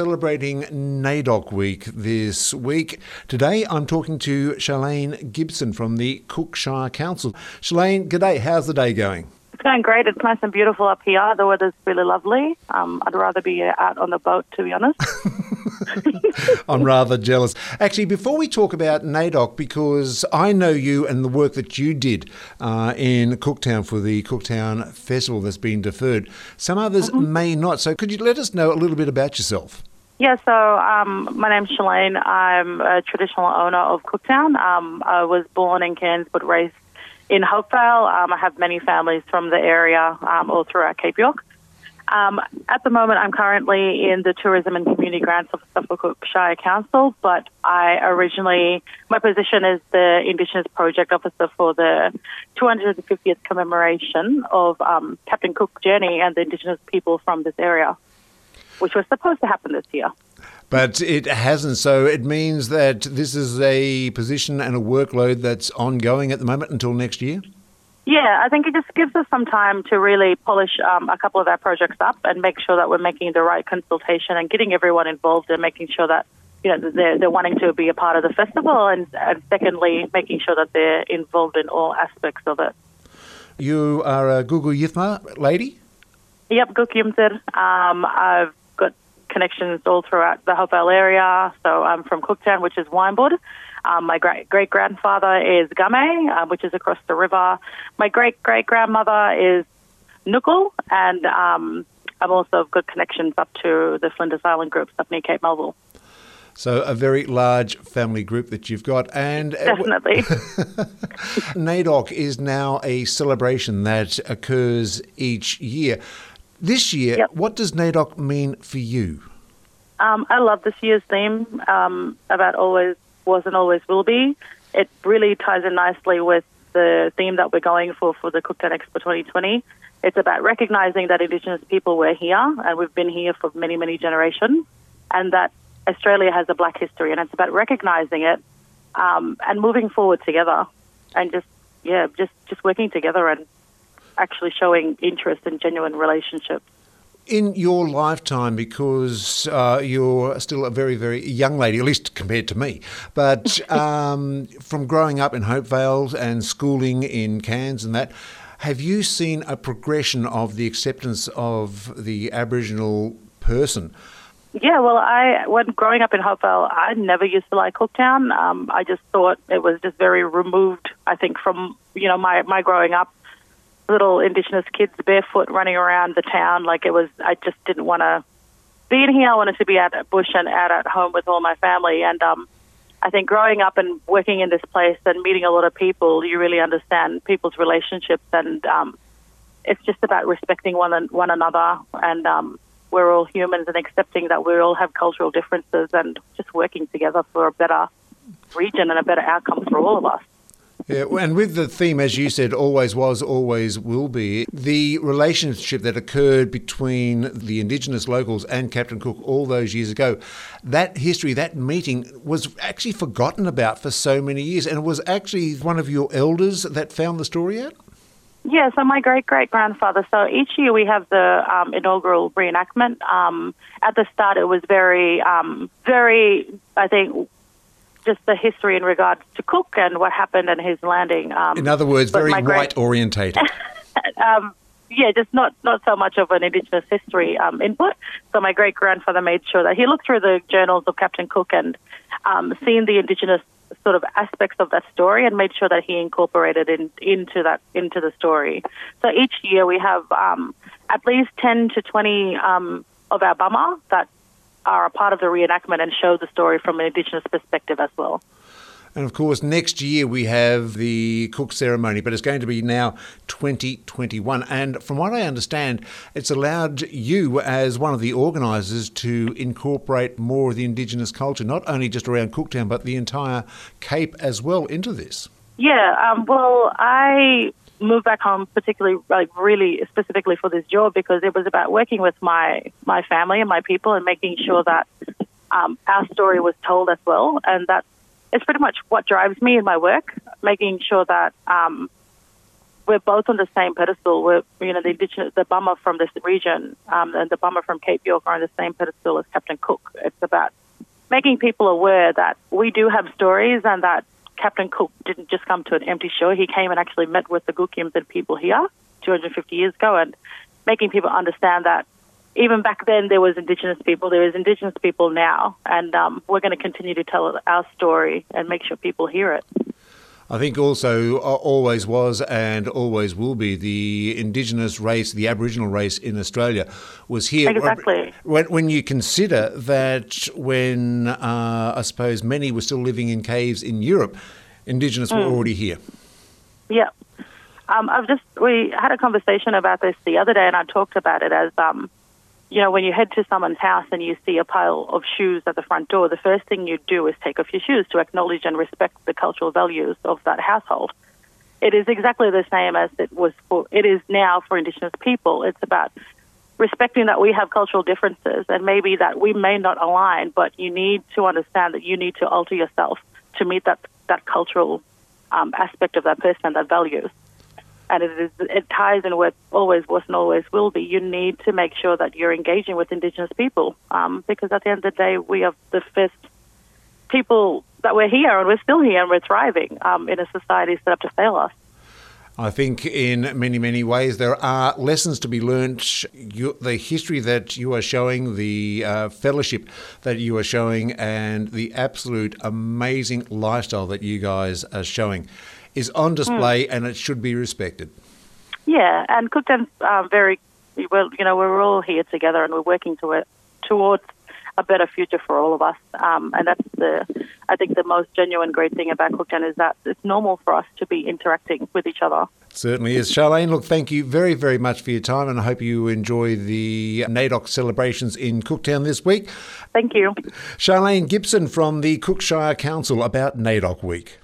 celebrating NAIDOC Week this week. Today I'm talking to Shalane Gibson from the Cook Shire Council. Shalane, g'day. How's the day going? It's going great. It's nice and beautiful up here. The weather's really lovely. Um, I'd rather be out on the boat, to be honest. I'm rather jealous. Actually, before we talk about NAIDOC, because I know you and the work that you did uh, in Cooktown for the Cooktown Festival that's been deferred, some others mm-hmm. may not. So, could you let us know a little bit about yourself? Yeah, so um, my name's Shalane. I'm a traditional owner of Cooktown. Um, I was born in Cairns but raised in Hopevale. Um, I have many families from the area um, all throughout Cape York. Um, at the moment, I'm currently in the Tourism and Community Grants of Suffolk Shire Council, but I originally, my position is the Indigenous Project Officer for the 250th commemoration of um, Captain Cook journey and the Indigenous people from this area, which was supposed to happen this year. But it hasn't. So it means that this is a position and a workload that's ongoing at the moment until next year? Yeah, I think it just gives us some time to really polish um, a couple of our projects up and make sure that we're making the right consultation and getting everyone involved and making sure that you know they're, they're wanting to be a part of the festival and, and secondly making sure that they're involved in all aspects of it. You are a Guugu Yimithirr lady? Yep, Guugu Yimithirr. Um, I've connections all throughout the Hopevale area. So I'm from Cooktown, which is Waymburr. Um, my great great grandfather is Gamaay, uh, which is across the river. My great great grandmother is Nuguul, and um, I've also got connections up to the Flinders Island groups up near Cape Melville. So a very large family group that you've got, and uh, definitely, NAIDOC is now a celebration that occurs each year. This year, yep. what does NAIDOC mean for you? Um, I love this year's theme um, about always was and always will be. It really ties in nicely with the theme that we're going for for the Cooktown Expo 2020. It's about recognizing that Indigenous people were here and we've been here for many, many generations, and that Australia has a black history, and it's about recognizing it um, and moving forward together, and just yeah, just just working together and actually showing interest in genuine relationships. In your lifetime, because uh, you're still a very, very young lady, at least compared to me, but um, from growing up in Hopevale and schooling in Cairns and that, have you seen a progression of the acceptance of the Aboriginal person? Yeah, well, I when growing up in Hopevale, I never used to like Cooktown. Um, I just thought it was just very removed. I think from you know my my growing up little Indigenous kids barefoot running around the town. Like it was, I just didn't want to be in here. I wanted to be out at bush and out at home with all my family. And um, I think growing up and working in this place and meeting a lot of people, you really understand people's relationships, and um, it's just about respecting one one another. And um, we're all humans, and accepting that we all have cultural differences, and just working together for a better region and a better outcome for all of us. Yeah, and with the theme, as you said, always was, always will be, the relationship that occurred between the Indigenous locals and Captain Cook all those years ago, that history, that meeting was actually forgotten about for so many years. And it was actually one of your elders that found the story out? Yeah, so my great great grandfather. So each year we have the um, inaugural reenactment. Um, at the start, it was very, um, very, I think, just the history in regards to Cook and what happened and his landing. Um, in other words, very white orientated. um, yeah, just not not so much of an Indigenous history um, input. So my great grandfather made sure that he looked through the journals of Captain Cook and um, seen the Indigenous sort of aspects of that story and made sure that he incorporated in, into that into the story. So each year we have um, at least ten to twenty um, of our bama that are a part of the reenactment and show the story from an Indigenous perspective as well. And of course, next year we have the Cook ceremony, but it's going to be now 2021. And from what I understand, it's allowed you, as one of the organisers, to incorporate more of the Indigenous culture, not only just around Cooktown, but the entire Cape as well, into this. Yeah, um, well, I moved back home particularly like really specifically for this job because it was about working with my my family and my people and making sure that um, our story was told as well. And that is pretty much what drives me in my work making sure that um, we're both on the same pedestal. We're you know the indigenous the bama from this region um, and the bama from Cape York are on the same pedestal as Captain Cook. It's about making people aware that we do have stories and that Captain Cook didn't just come to an empty shore. He came and actually met with the Gookyams and people here 250 years ago and making people understand that even back then there was Indigenous people, there is Indigenous people now, and um, we're going to continue to tell our story and make sure people hear it. I think also uh, always was and always will be the Indigenous race, the Aboriginal race in Australia was here. Exactly. When, when you consider that when uh, I suppose many were still living in caves in Europe, Indigenous mm. were already here. Yeah. Um, I've just we had a conversation about this the other day, and I talked about it as um, you know, when you head to someone's house and you see a pile of shoes at the front door, the first thing you do is take off your shoes to acknowledge and respect the cultural values of that household. It is exactly the same as it was for it is now for Indigenous people. It's about respecting that we have cultural differences and maybe that we may not align, but you need to understand that you need to alter yourself to meet that that cultural um, aspect of that person and that values and it is it ties in with always was and always will be. You need to make sure that you're engaging with Indigenous people um, because at the end of the day, we are the first people that we're here and we're still here and we're thriving um, in a society set up to fail us. I think in many, many ways there are lessons to be learnt. You, the history that you are showing, the uh, fellowship that you are showing, and the absolute amazing lifestyle that you guys are showing is on display mm. and it should be respected. Yeah, and Cooktown's um, very well. You know, we're all here together and we're working to it, towards a better future for all of us. Um, and that's the, I think, the most genuine great thing about Cooktown is that it's normal for us to be interacting with each other. Certainly is. Charlene, look, thank you very, very much for your time, and I hope you enjoy the NAIDOC celebrations in Cooktown this week. Thank you. Charlene Gibson from the Cook Shire Council about NAIDOC Week.